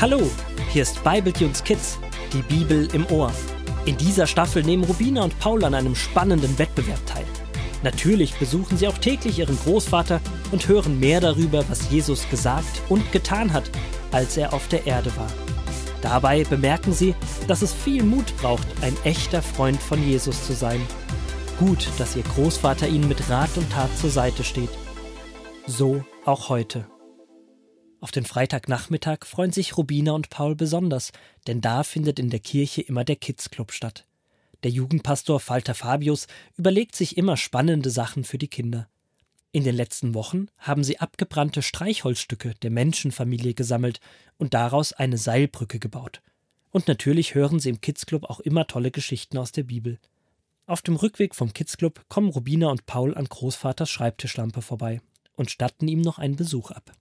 Hallo, hier ist Bibletunes Kids, die Bibel im Ohr. In dieser Staffel nehmen Rubina und Paul an einem spannenden Wettbewerb teil. Natürlich besuchen sie auch täglich ihren Großvater und hören mehr darüber, was Jesus gesagt und getan hat, als er auf der Erde war. Dabei bemerken sie, dass es viel Mut braucht, ein echter Freund von Jesus zu sein. Gut, dass ihr Großvater ihnen mit Rat und Tat zur Seite steht. So auch heute. Auf den Freitagnachmittag freuen sich Rubina und Paul besonders, denn da findet in der Kirche immer der Kids Club statt. Der Jugendpastor Falter Fabius überlegt sich immer spannende Sachen für die Kinder. In den letzten Wochen haben sie abgebrannte Streichholzstücke der Menschenfamilie gesammelt und daraus eine Seilbrücke gebaut. Und natürlich hören sie im Kids Club auch immer tolle Geschichten aus der Bibel. Auf dem Rückweg vom Kids Club kommen Rubina und Paul an Großvaters Schreibtischlampe vorbei und statten ihm noch einen Besuch ab.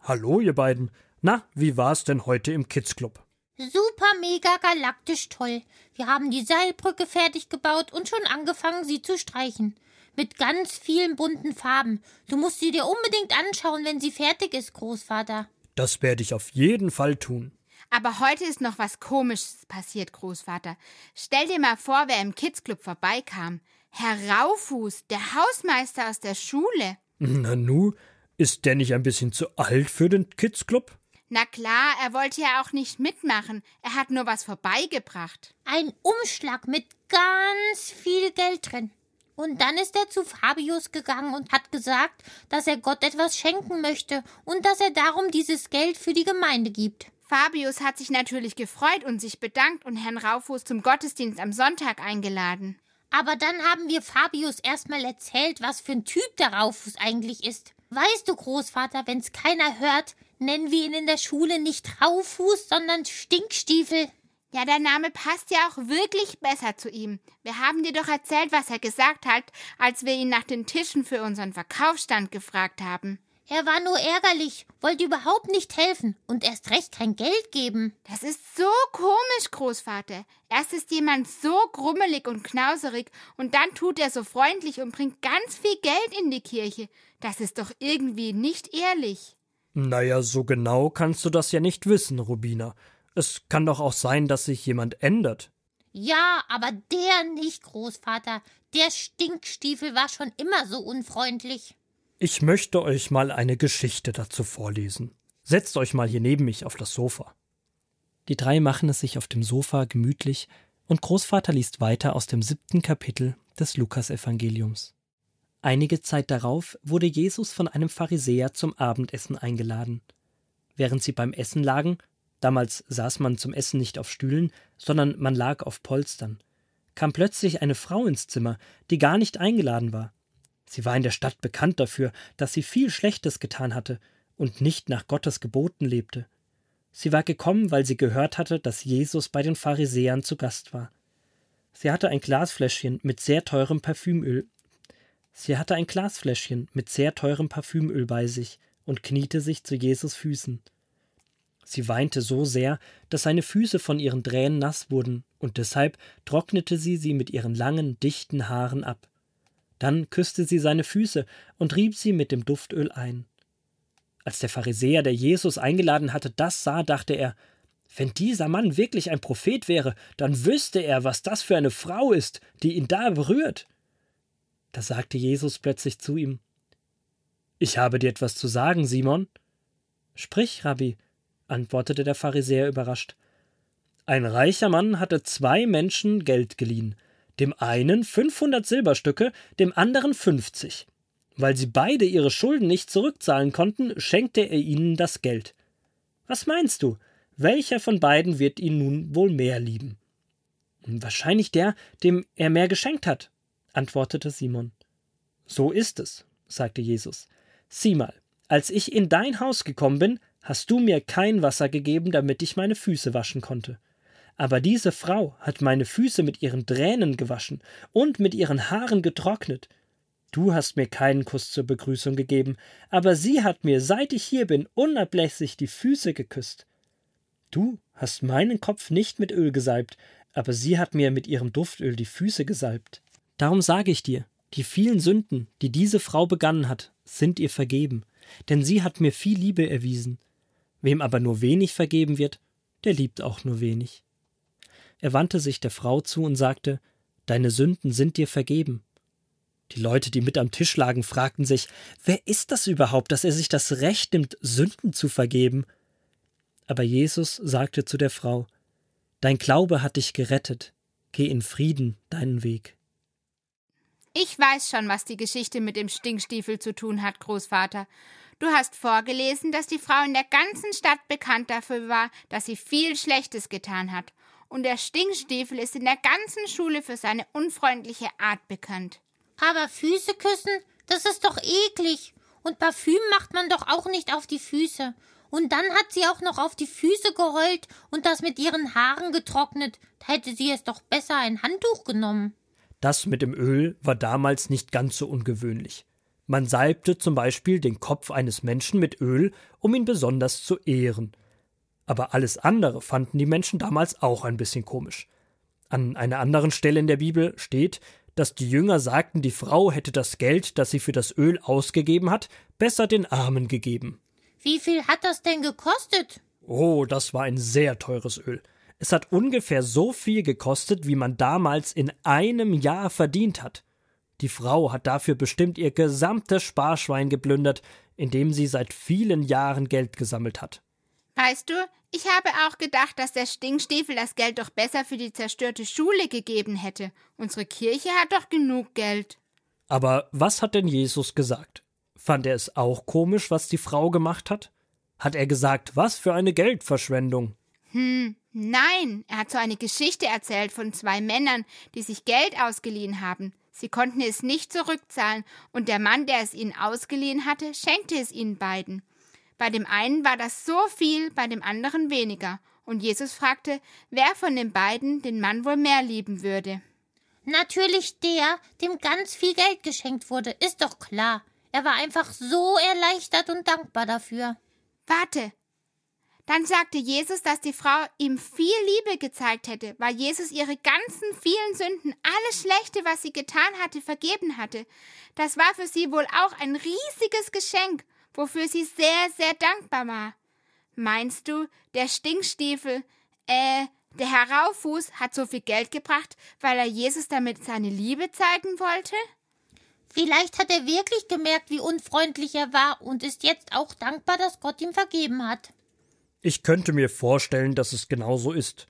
Hallo, ihr beiden. Na, wie war's denn heute im Kids Club? Super, mega, galaktisch toll. Wir haben die Seilbrücke fertig gebaut und schon angefangen, sie zu streichen. Mit ganz vielen bunten Farben. Du musst sie dir unbedingt anschauen, wenn sie fertig ist, Großvater. Das werde ich auf jeden Fall tun. Aber heute ist noch was Komisches passiert, Großvater. Stell dir mal vor, wer im Kids Club vorbeikam. Herr Raufuß, der Hausmeister aus der Schule. Na nu, ist der nicht ein bisschen zu alt für den Kids Club? Na klar, er wollte ja auch nicht mitmachen. Er hat nur was vorbeigebracht. Ein Umschlag mit ganz viel Geld drin. Und dann ist er zu Fabius gegangen und hat gesagt, dass er Gott etwas schenken möchte und dass er darum dieses Geld für die Gemeinde gibt. Fabius hat sich natürlich gefreut und sich bedankt und Herrn Raufuß zum Gottesdienst am Sonntag eingeladen. Aber dann haben wir Fabius erstmal erzählt, was für ein Typ der Raufuß eigentlich ist. Weißt du, Großvater, wenn's keiner hört, nennen wir ihn in der Schule nicht Raufuß, sondern Stinkstiefel. Ja, der Name passt ja auch wirklich besser zu ihm. Wir haben dir doch erzählt, was er gesagt hat, als wir ihn nach den Tischen für unseren Verkaufsstand gefragt haben. Er war nur ärgerlich, wollte überhaupt nicht helfen und erst recht kein Geld geben. Das ist so komisch, Großvater. Erst ist jemand so grummelig und knauserig und dann tut er so freundlich und bringt ganz viel Geld in die Kirche. Das ist doch irgendwie nicht ehrlich. Naja, so genau kannst du das ja nicht wissen, Rubina. Es kann doch auch sein, dass sich jemand ändert. Ja, aber der nicht, Großvater. Der Stinkstiefel war schon immer so unfreundlich. Ich möchte euch mal eine Geschichte dazu vorlesen. Setzt euch mal hier neben mich auf das Sofa. Die drei machen es sich auf dem Sofa gemütlich und Großvater liest weiter aus dem siebten Kapitel des Lukasevangeliums. Einige Zeit darauf wurde Jesus von einem Pharisäer zum Abendessen eingeladen. Während sie beim Essen lagen, damals saß man zum Essen nicht auf Stühlen, sondern man lag auf Polstern, kam plötzlich eine Frau ins Zimmer, die gar nicht eingeladen war. Sie war in der Stadt bekannt dafür, dass sie viel Schlechtes getan hatte und nicht nach Gottes Geboten lebte. Sie war gekommen, weil sie gehört hatte, dass Jesus bei den Pharisäern zu Gast war. Sie hatte ein Glasfläschchen mit sehr teurem Parfümöl. Sie hatte ein Glasfläschchen mit sehr teurem Parfümöl bei sich und kniete sich zu Jesus Füßen. Sie weinte so sehr, dass seine Füße von ihren Tränen nass wurden, und deshalb trocknete sie sie mit ihren langen, dichten Haaren ab. Dann küsste sie seine Füße und rieb sie mit dem Duftöl ein. Als der Pharisäer, der Jesus eingeladen hatte, das sah, dachte er, wenn dieser Mann wirklich ein Prophet wäre, dann wüsste er, was das für eine Frau ist, die ihn da berührt. Da sagte Jesus plötzlich zu ihm Ich habe dir etwas zu sagen, Simon. Sprich, Rabbi, antwortete der Pharisäer überrascht. Ein reicher Mann hatte zwei Menschen Geld geliehen dem einen 500 Silberstücke, dem anderen 50. Weil sie beide ihre Schulden nicht zurückzahlen konnten, schenkte er ihnen das Geld. Was meinst du? Welcher von beiden wird ihn nun wohl mehr lieben? Wahrscheinlich der, dem er mehr geschenkt hat, antwortete Simon. So ist es, sagte Jesus. Sieh mal, als ich in dein Haus gekommen bin, hast du mir kein Wasser gegeben, damit ich meine Füße waschen konnte. Aber diese Frau hat meine Füße mit ihren Tränen gewaschen und mit ihren Haaren getrocknet. Du hast mir keinen Kuss zur Begrüßung gegeben, aber sie hat mir, seit ich hier bin, unablässig die Füße geküsst. Du hast meinen Kopf nicht mit Öl gesalbt, aber sie hat mir mit ihrem Duftöl die Füße gesalbt. Darum sage ich dir, Die vielen Sünden, die diese Frau begangen hat, sind ihr vergeben, denn sie hat mir viel Liebe erwiesen. Wem aber nur wenig vergeben wird, der liebt auch nur wenig. Er wandte sich der Frau zu und sagte, Deine Sünden sind dir vergeben. Die Leute, die mit am Tisch lagen, fragten sich, wer ist das überhaupt, dass er sich das Recht nimmt, Sünden zu vergeben? Aber Jesus sagte zu der Frau, Dein Glaube hat dich gerettet, geh in Frieden deinen Weg. Ich weiß schon, was die Geschichte mit dem Stinkstiefel zu tun hat, Großvater. Du hast vorgelesen, dass die Frau in der ganzen Stadt bekannt dafür war, dass sie viel Schlechtes getan hat. Und der Stinkstiefel ist in der ganzen Schule für seine unfreundliche Art bekannt. Aber Füße küssen, das ist doch eklig. Und Parfüm macht man doch auch nicht auf die Füße. Und dann hat sie auch noch auf die Füße geheult und das mit ihren Haaren getrocknet. Da hätte sie es doch besser ein Handtuch genommen. Das mit dem Öl war damals nicht ganz so ungewöhnlich. Man salbte zum Beispiel den Kopf eines Menschen mit Öl, um ihn besonders zu ehren. Aber alles andere fanden die Menschen damals auch ein bisschen komisch. An einer anderen Stelle in der Bibel steht, dass die Jünger sagten, die Frau hätte das Geld, das sie für das Öl ausgegeben hat, besser den Armen gegeben. Wie viel hat das denn gekostet? Oh, das war ein sehr teures Öl. Es hat ungefähr so viel gekostet, wie man damals in einem Jahr verdient hat. Die Frau hat dafür bestimmt ihr gesamtes Sparschwein geplündert, in dem sie seit vielen Jahren Geld gesammelt hat. Weißt du, ich habe auch gedacht, dass der Stinkstiefel das Geld doch besser für die zerstörte Schule gegeben hätte. Unsere Kirche hat doch genug Geld. Aber was hat denn Jesus gesagt? Fand er es auch komisch, was die Frau gemacht hat? Hat er gesagt, was für eine Geldverschwendung? Hm, nein, er hat so eine Geschichte erzählt von zwei Männern, die sich Geld ausgeliehen haben. Sie konnten es nicht zurückzahlen, und der Mann, der es ihnen ausgeliehen hatte, schenkte es ihnen beiden. Bei dem einen war das so viel, bei dem anderen weniger, und Jesus fragte, wer von den beiden den Mann wohl mehr lieben würde. Natürlich der, dem ganz viel Geld geschenkt wurde, ist doch klar. Er war einfach so erleichtert und dankbar dafür. Warte, dann sagte Jesus, dass die Frau ihm viel Liebe gezeigt hätte, weil Jesus ihre ganzen vielen Sünden, alles Schlechte, was sie getan hatte, vergeben hatte. Das war für sie wohl auch ein riesiges Geschenk, wofür sie sehr, sehr dankbar war. Meinst du, der Stinkstiefel, äh, der Herauffuß hat so viel Geld gebracht, weil er Jesus damit seine Liebe zeigen wollte? Vielleicht hat er wirklich gemerkt, wie unfreundlich er war und ist jetzt auch dankbar, dass Gott ihm vergeben hat. Ich könnte mir vorstellen, dass es genau so ist.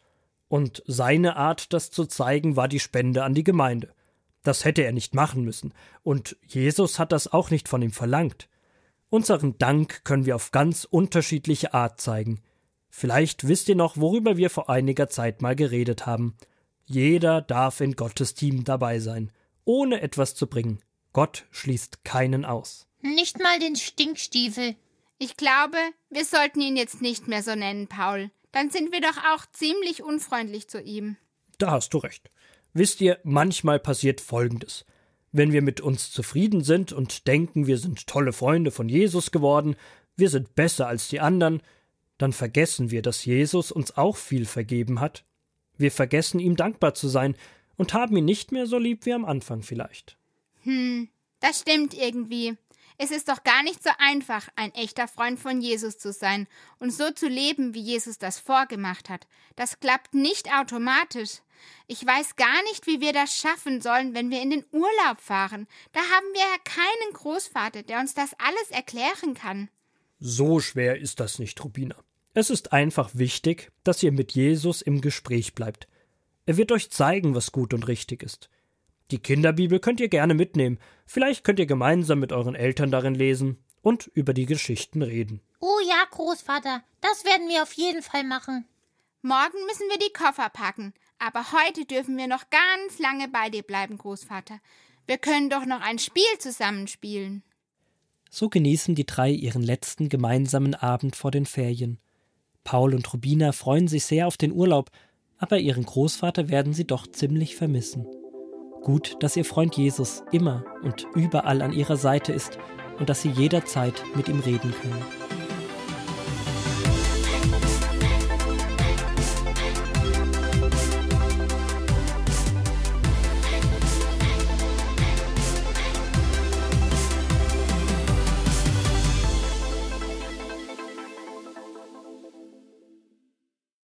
Und seine Art, das zu zeigen, war die Spende an die Gemeinde. Das hätte er nicht machen müssen. Und Jesus hat das auch nicht von ihm verlangt. Unseren Dank können wir auf ganz unterschiedliche Art zeigen. Vielleicht wisst ihr noch, worüber wir vor einiger Zeit mal geredet haben. Jeder darf in Gottes Team dabei sein, ohne etwas zu bringen. Gott schließt keinen aus. Nicht mal den Stinkstiefel. Ich glaube, wir sollten ihn jetzt nicht mehr so nennen, Paul. Dann sind wir doch auch ziemlich unfreundlich zu ihm. Da hast du recht. Wisst ihr, manchmal passiert Folgendes. Wenn wir mit uns zufrieden sind und denken, wir sind tolle Freunde von Jesus geworden, wir sind besser als die anderen, dann vergessen wir, dass Jesus uns auch viel vergeben hat. Wir vergessen ihm dankbar zu sein und haben ihn nicht mehr so lieb wie am Anfang vielleicht. Hm, das stimmt irgendwie. Es ist doch gar nicht so einfach, ein echter Freund von Jesus zu sein und so zu leben, wie Jesus das vorgemacht hat. Das klappt nicht automatisch. Ich weiß gar nicht, wie wir das schaffen sollen, wenn wir in den Urlaub fahren. Da haben wir ja keinen Großvater, der uns das alles erklären kann. So schwer ist das nicht, Rubina. Es ist einfach wichtig, dass ihr mit Jesus im Gespräch bleibt. Er wird euch zeigen, was gut und richtig ist. Die Kinderbibel könnt ihr gerne mitnehmen. Vielleicht könnt ihr gemeinsam mit euren Eltern darin lesen und über die Geschichten reden. Oh ja, Großvater, das werden wir auf jeden Fall machen. Morgen müssen wir die Koffer packen, aber heute dürfen wir noch ganz lange bei dir bleiben, Großvater. Wir können doch noch ein Spiel zusammenspielen. So genießen die drei ihren letzten gemeinsamen Abend vor den Ferien. Paul und Rubina freuen sich sehr auf den Urlaub, aber ihren Großvater werden sie doch ziemlich vermissen. Gut, dass ihr Freund Jesus immer und überall an ihrer Seite ist und dass sie jederzeit mit ihm reden können.